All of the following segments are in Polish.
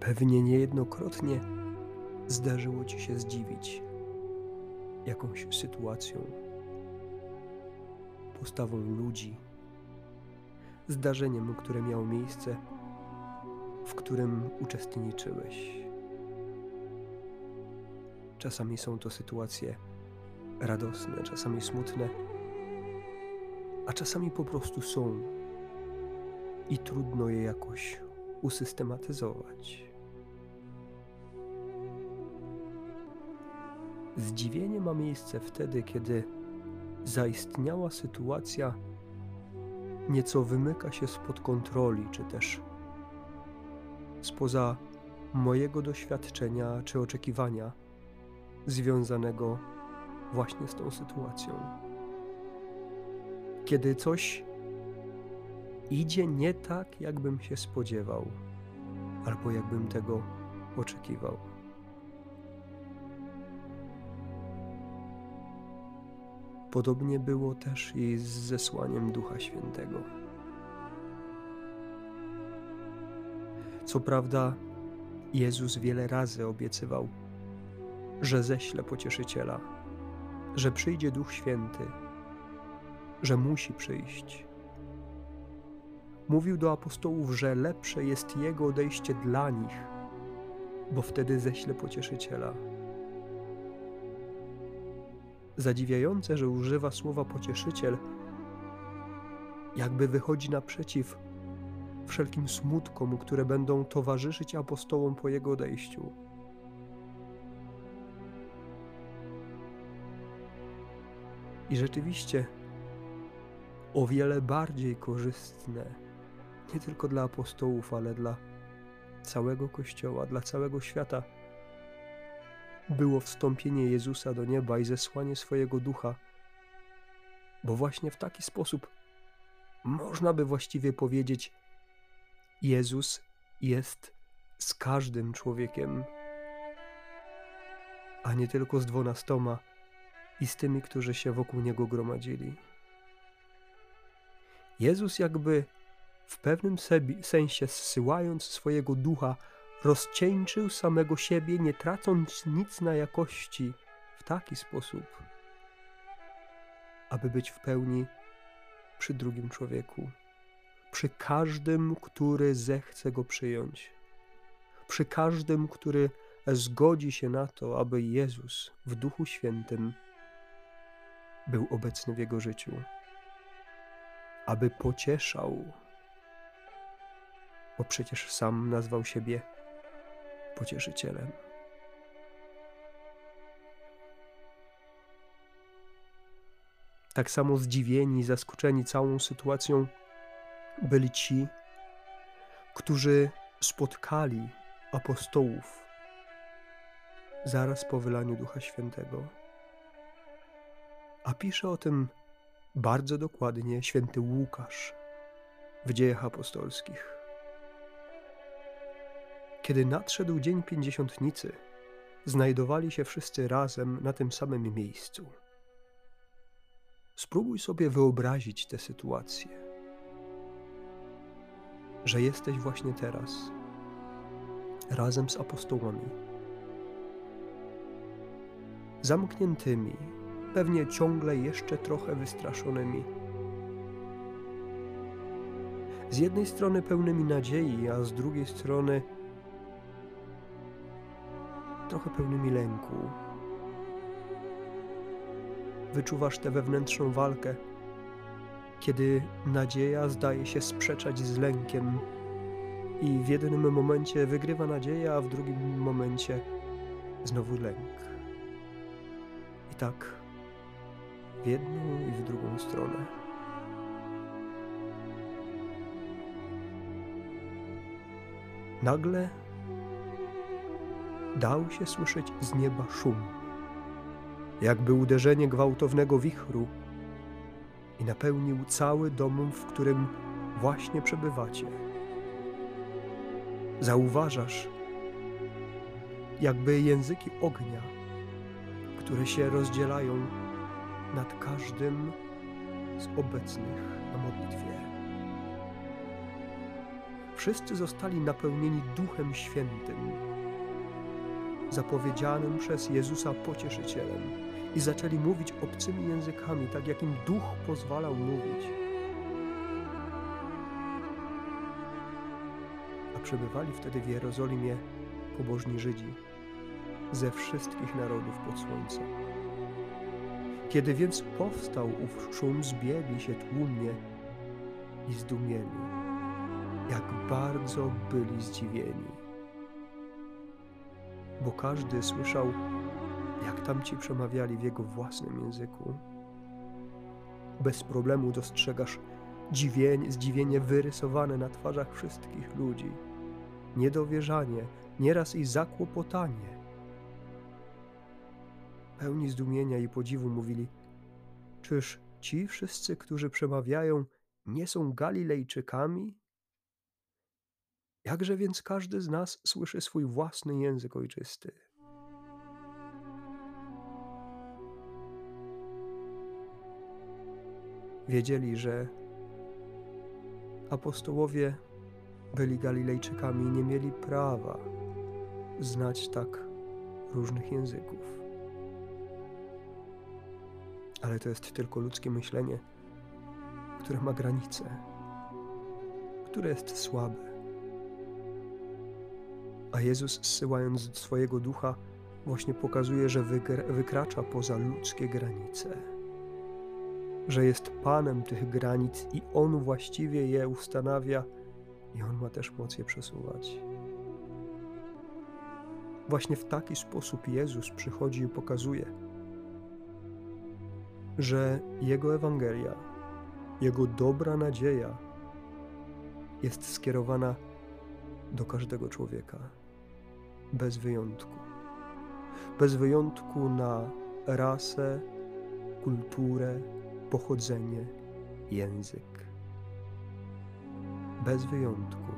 Pewnie niejednokrotnie zdarzyło ci się zdziwić jakąś sytuacją, postawą ludzi, zdarzeniem, które miało miejsce, w którym uczestniczyłeś. Czasami są to sytuacje radosne, czasami smutne, a czasami po prostu są i trudno je jakoś usystematyzować. Zdziwienie ma miejsce wtedy, kiedy zaistniała sytuacja nieco wymyka się spod kontroli, czy też spoza mojego doświadczenia czy oczekiwania związanego właśnie z tą sytuacją. Kiedy coś idzie nie tak, jakbym się spodziewał, albo jakbym tego oczekiwał. Podobnie było też i z zesłaniem Ducha Świętego. Co prawda, Jezus wiele razy obiecywał, że ześle pocieszyciela, że przyjdzie Duch Święty, że musi przyjść. Mówił do apostołów, że lepsze jest Jego odejście dla nich, bo wtedy ześle pocieszyciela Zadziwiające, że używa słowa pocieszyciel, jakby wychodzi naprzeciw wszelkim smutkom, które będą towarzyszyć apostołom po jego odejściu. I rzeczywiście o wiele bardziej korzystne, nie tylko dla apostołów, ale dla całego Kościoła, dla całego świata było wstąpienie Jezusa do nieba i zesłanie swojego ducha, bo właśnie w taki sposób można by właściwie powiedzieć: Jezus jest z każdym człowiekiem, a nie tylko z dwunastoma i z tymi, którzy się wokół niego gromadzili. Jezus, jakby w pewnym sensie zsyłając swojego ducha, rozcieńczył samego siebie, nie tracąc nic na jakości, w taki sposób, aby być w pełni przy drugim człowieku, przy każdym, który zechce go przyjąć, przy każdym, który zgodzi się na to, aby Jezus w Duchu Świętym był obecny w jego życiu, aby pocieszał, bo przecież sam nazwał siebie pocieszycielem. Tak samo zdziwieni, zaskoczeni całą sytuacją byli ci, którzy spotkali apostołów zaraz po wylaniu Ducha Świętego. A pisze o tym bardzo dokładnie święty Łukasz w dziejach apostolskich. Kiedy nadszedł dzień pięćdziesiątnicy, znajdowali się wszyscy razem na tym samym miejscu. Spróbuj sobie wyobrazić tę sytuację, że jesteś właśnie teraz razem z apostołami, zamkniętymi, pewnie ciągle jeszcze trochę wystraszonymi. Z jednej strony pełnymi nadziei, a z drugiej strony trochę pełnymi lęku. Wyczuwasz tę wewnętrzną walkę, kiedy nadzieja zdaje się sprzeczać z lękiem, i w jednym momencie wygrywa nadzieja, a w drugim momencie znowu lęk. I tak w jedną i w drugą stronę. Nagle dał się słyszeć z nieba szum, jakby uderzenie gwałtownego wichru i napełnił cały dom, w którym właśnie przebywacie. Zauważasz, jakby języki ognia, które się rozdzielają nad każdym z obecnych na modlitwie. wszyscy zostali napełnieni Duchem Świętym, zapowiedzianym przez Jezusa pocieszycielem, i zaczęli mówić obcymi językami, tak jak im Duch pozwalał mówić. A przebywali wtedy w Jerozolimie pobożni Żydzi ze wszystkich narodów pod słońcem. Kiedy więc powstał ów szum, zbiegli się tłumnie i zdumieli, jak bardzo byli zdziwieni. Bo każdy słyszał, jak tamci przemawiali w jego własnym języku. Bez problemu dostrzegasz dziwienie, zdziwienie wyrysowane na twarzach wszystkich ludzi, niedowierzanie, nieraz i zakłopotanie pełni zdumienia i podziwu mówili: Czyż ci wszyscy, którzy przemawiają, nie są Galilejczykami? Jakże więc każdy z nas słyszy swój własny język ojczysty? Wiedzieli, że apostołowie byli Galilejczykami i nie mieli prawa znać tak różnych języków. Ale to jest tylko ludzkie myślenie, które ma granice, które jest słabe. A Jezus, zsyłając swojego ducha, właśnie pokazuje, że wykracza poza ludzkie granice, że jest Panem tych granic i On właściwie je ustanawia i On ma też moc je przesuwać. Właśnie w taki sposób Jezus przychodzi i pokazuje, że Jego Ewangelia, Jego dobra nadzieja jest skierowana do każdego człowieka, bez wyjątku. Bez wyjątku na rasę, kulturę, pochodzenie, język. Bez wyjątku.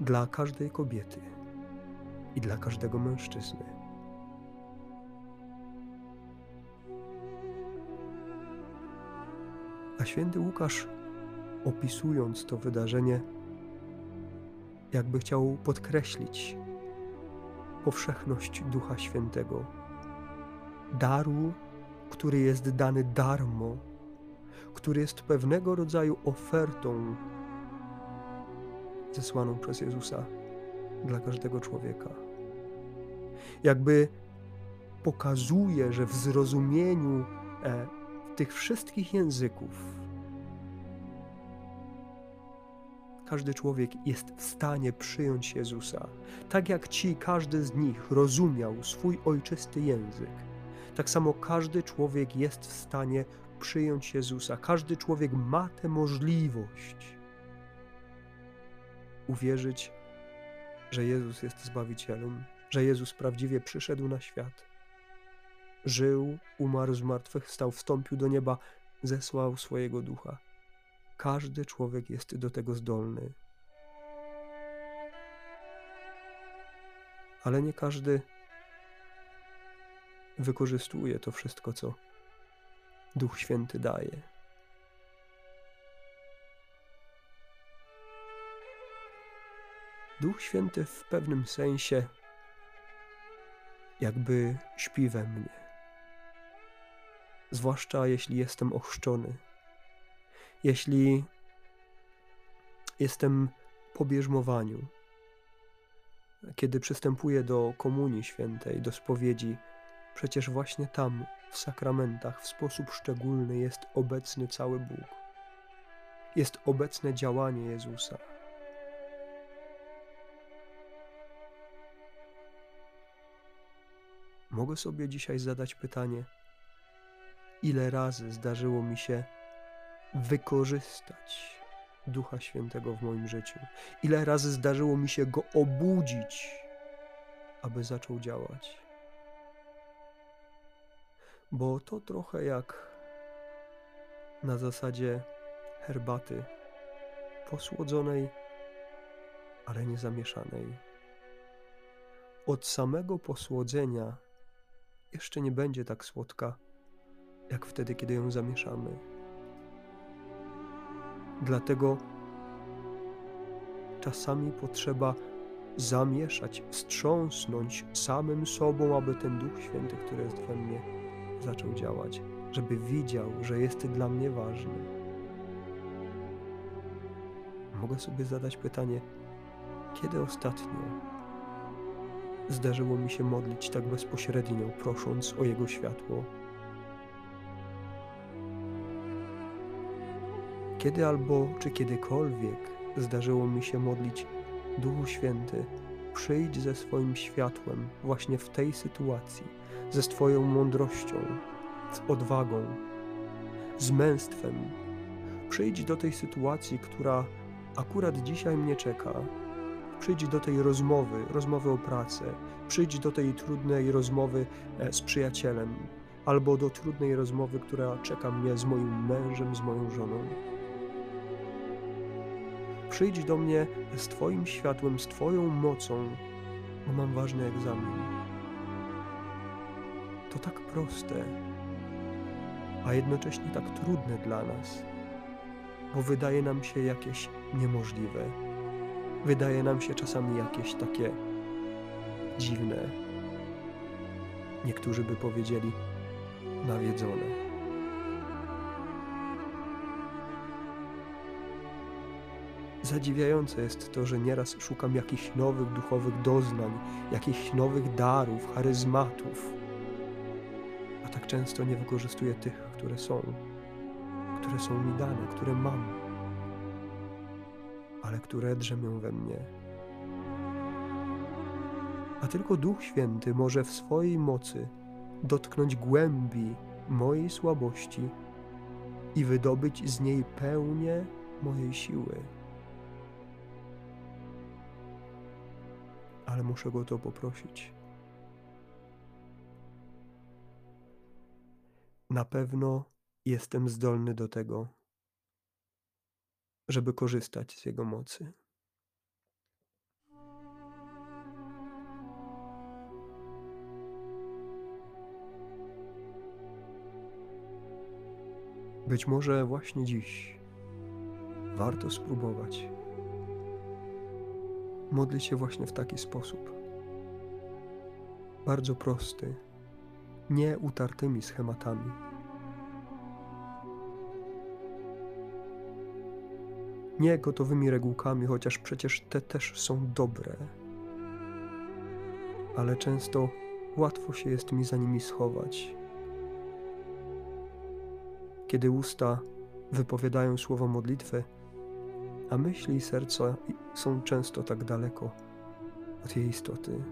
Dla każdej kobiety i dla każdego mężczyzny. A święty Łukasz, opisując to wydarzenie, jakby chciał podkreślić powszechność Ducha Świętego, daru, który jest dany darmo, który jest pewnego rodzaju ofertą zesłaną przez Jezusa dla każdego człowieka. Jakby pokazuje, że w zrozumieniu e, tych wszystkich języków każdy człowiek jest w stanie przyjąć Jezusa. Tak jak ci, każdy z nich rozumiał swój ojczysty język, tak samo każdy człowiek jest w stanie przyjąć Jezusa. Każdy człowiek ma tę możliwość uwierzyć, że Jezus jest Zbawicielem, że Jezus prawdziwie przyszedł na świat żył, umarł, zmartwychwstał, wstąpił do nieba, zesłał swojego ducha. Każdy człowiek jest do tego zdolny. Ale nie każdy wykorzystuje to wszystko, co Duch Święty daje. Duch Święty w pewnym sensie jakby śpi we mnie zwłaszcza jeśli jestem ochrzczony. Jeśli jestem po bierzmowaniu, kiedy przystępuję do Komunii Świętej, do spowiedzi, przecież właśnie tam, w sakramentach, w sposób szczególny jest obecny cały Bóg. Jest obecne działanie Jezusa. Mogę sobie dzisiaj zadać pytanie, ile razy zdarzyło mi się wykorzystać Ducha Świętego w moim życiu, ile razy zdarzyło mi się go obudzić, aby zaczął działać. Bo to trochę jak na zasadzie herbaty posłodzonej, ale nie zamieszanej. Od samego posłodzenia jeszcze nie będzie tak słodka jak wtedy, kiedy ją zamieszamy. Dlatego czasami potrzeba zamieszać, wstrząsnąć samym sobą, aby ten Duch Święty, który jest we mnie, zaczął działać, żeby widział, że jest dla mnie ważny. Mogę sobie zadać pytanie, kiedy ostatnio zdarzyło mi się modlić tak bezpośrednio, prosząc o Jego światło? Kiedy albo czy kiedykolwiek zdarzyło mi się modlić Duchu Święty, przyjdź ze swoim światłem właśnie w tej sytuacji, ze swoją mądrością, z odwagą, z męstwem. Przyjdź do tej sytuacji, która akurat dzisiaj mnie czeka. Przyjdź do tej rozmowy, rozmowy o pracę. Przyjdź do tej trudnej rozmowy e, z przyjacielem, albo do trudnej rozmowy, która czeka mnie z moim mężem, z moją żoną. Przyjdź do mnie z Twoim światłem, z Twoją mocą, bo mam ważny egzamin. To tak proste, a jednocześnie tak trudne dla nas, bo wydaje nam się jakieś niemożliwe. Wydaje nam się czasami jakieś takie dziwne. Niektórzy by powiedzieli nawiedzone. Zadziwiające jest to, że nieraz szukam jakichś nowych duchowych doznań, jakichś nowych darów, charyzmatów, a tak często nie wykorzystuję tych, które są, które są mi dane, które mam, ale które drzemią we mnie. A tylko Duch Święty może w swojej mocy dotknąć głębi mojej słabości i wydobyć z niej pełnię mojej siły. Ale muszę go to poprosić. Na pewno jestem zdolny do tego, żeby korzystać z Jego mocy. Być może właśnie dziś warto spróbować modlić się właśnie w taki sposób. Bardzo prosty, nie utartymi schematami. Nie gotowymi regułkami, chociaż przecież te też są dobre. Ale często łatwo się jest mi za nimi schować. Kiedy usta wypowiadają słowo modlitwy, a myśli i serca są często tak daleko od jej istoty.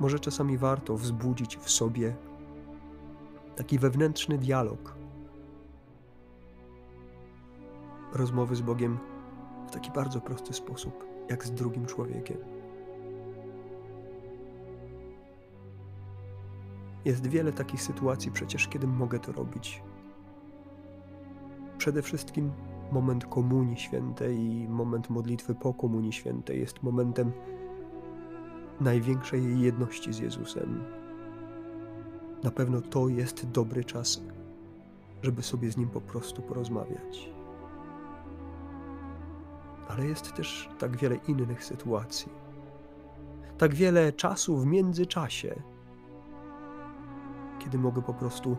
Może czasami warto wzbudzić w sobie taki wewnętrzny dialog, rozmowy z Bogiem w taki bardzo prosty sposób, jak z drugim człowiekiem. Jest wiele takich sytuacji przecież, kiedy mogę to robić przede wszystkim moment Komunii Świętej i moment modlitwy po Komunii Świętej jest momentem największej jedności z Jezusem. Na pewno to jest dobry czas, żeby sobie z Nim po prostu porozmawiać. Ale jest też tak wiele innych sytuacji, tak wiele czasu w międzyczasie, kiedy mogę po prostu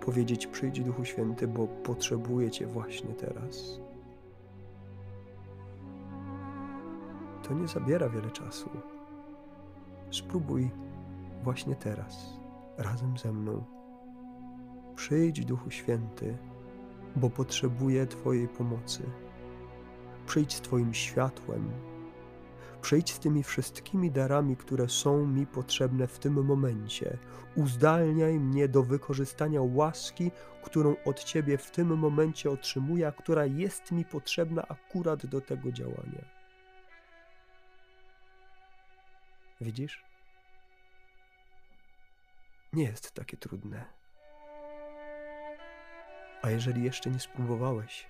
powiedzieć: Przyjdź Duchu Święty, bo potrzebuję Cię właśnie teraz. To nie zabiera wiele czasu. Spróbuj właśnie teraz, razem ze mną. Przyjdź Duchu Święty, bo potrzebuję Twojej pomocy. Przyjdź z Twoim światłem, Przyjdź z tymi wszystkimi darami, które są mi potrzebne w tym momencie. Uzdalniaj mnie do wykorzystania łaski, którą od Ciebie w tym momencie otrzymuję, a która jest mi potrzebna akurat do tego działania. Widzisz? Nie jest takie trudne. A jeżeli jeszcze nie spróbowałeś,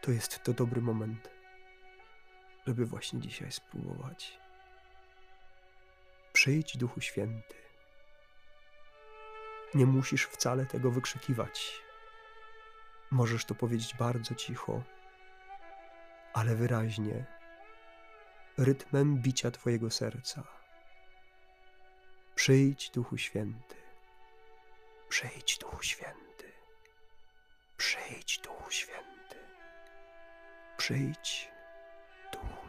to jest to dobry moment żeby właśnie dzisiaj spróbować. Przyjdź, Duchu Święty. Nie musisz wcale tego wykrzykiwać. Możesz to powiedzieć bardzo cicho, ale wyraźnie, rytmem bicia Twojego serca. Przyjdź, Duchu Święty. Przyjdź, Duchu Święty. Przyjdź, Duchu Święty. Przyjdź,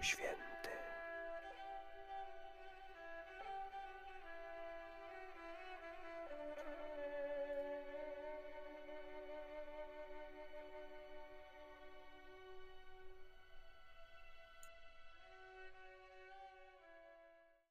Świętym.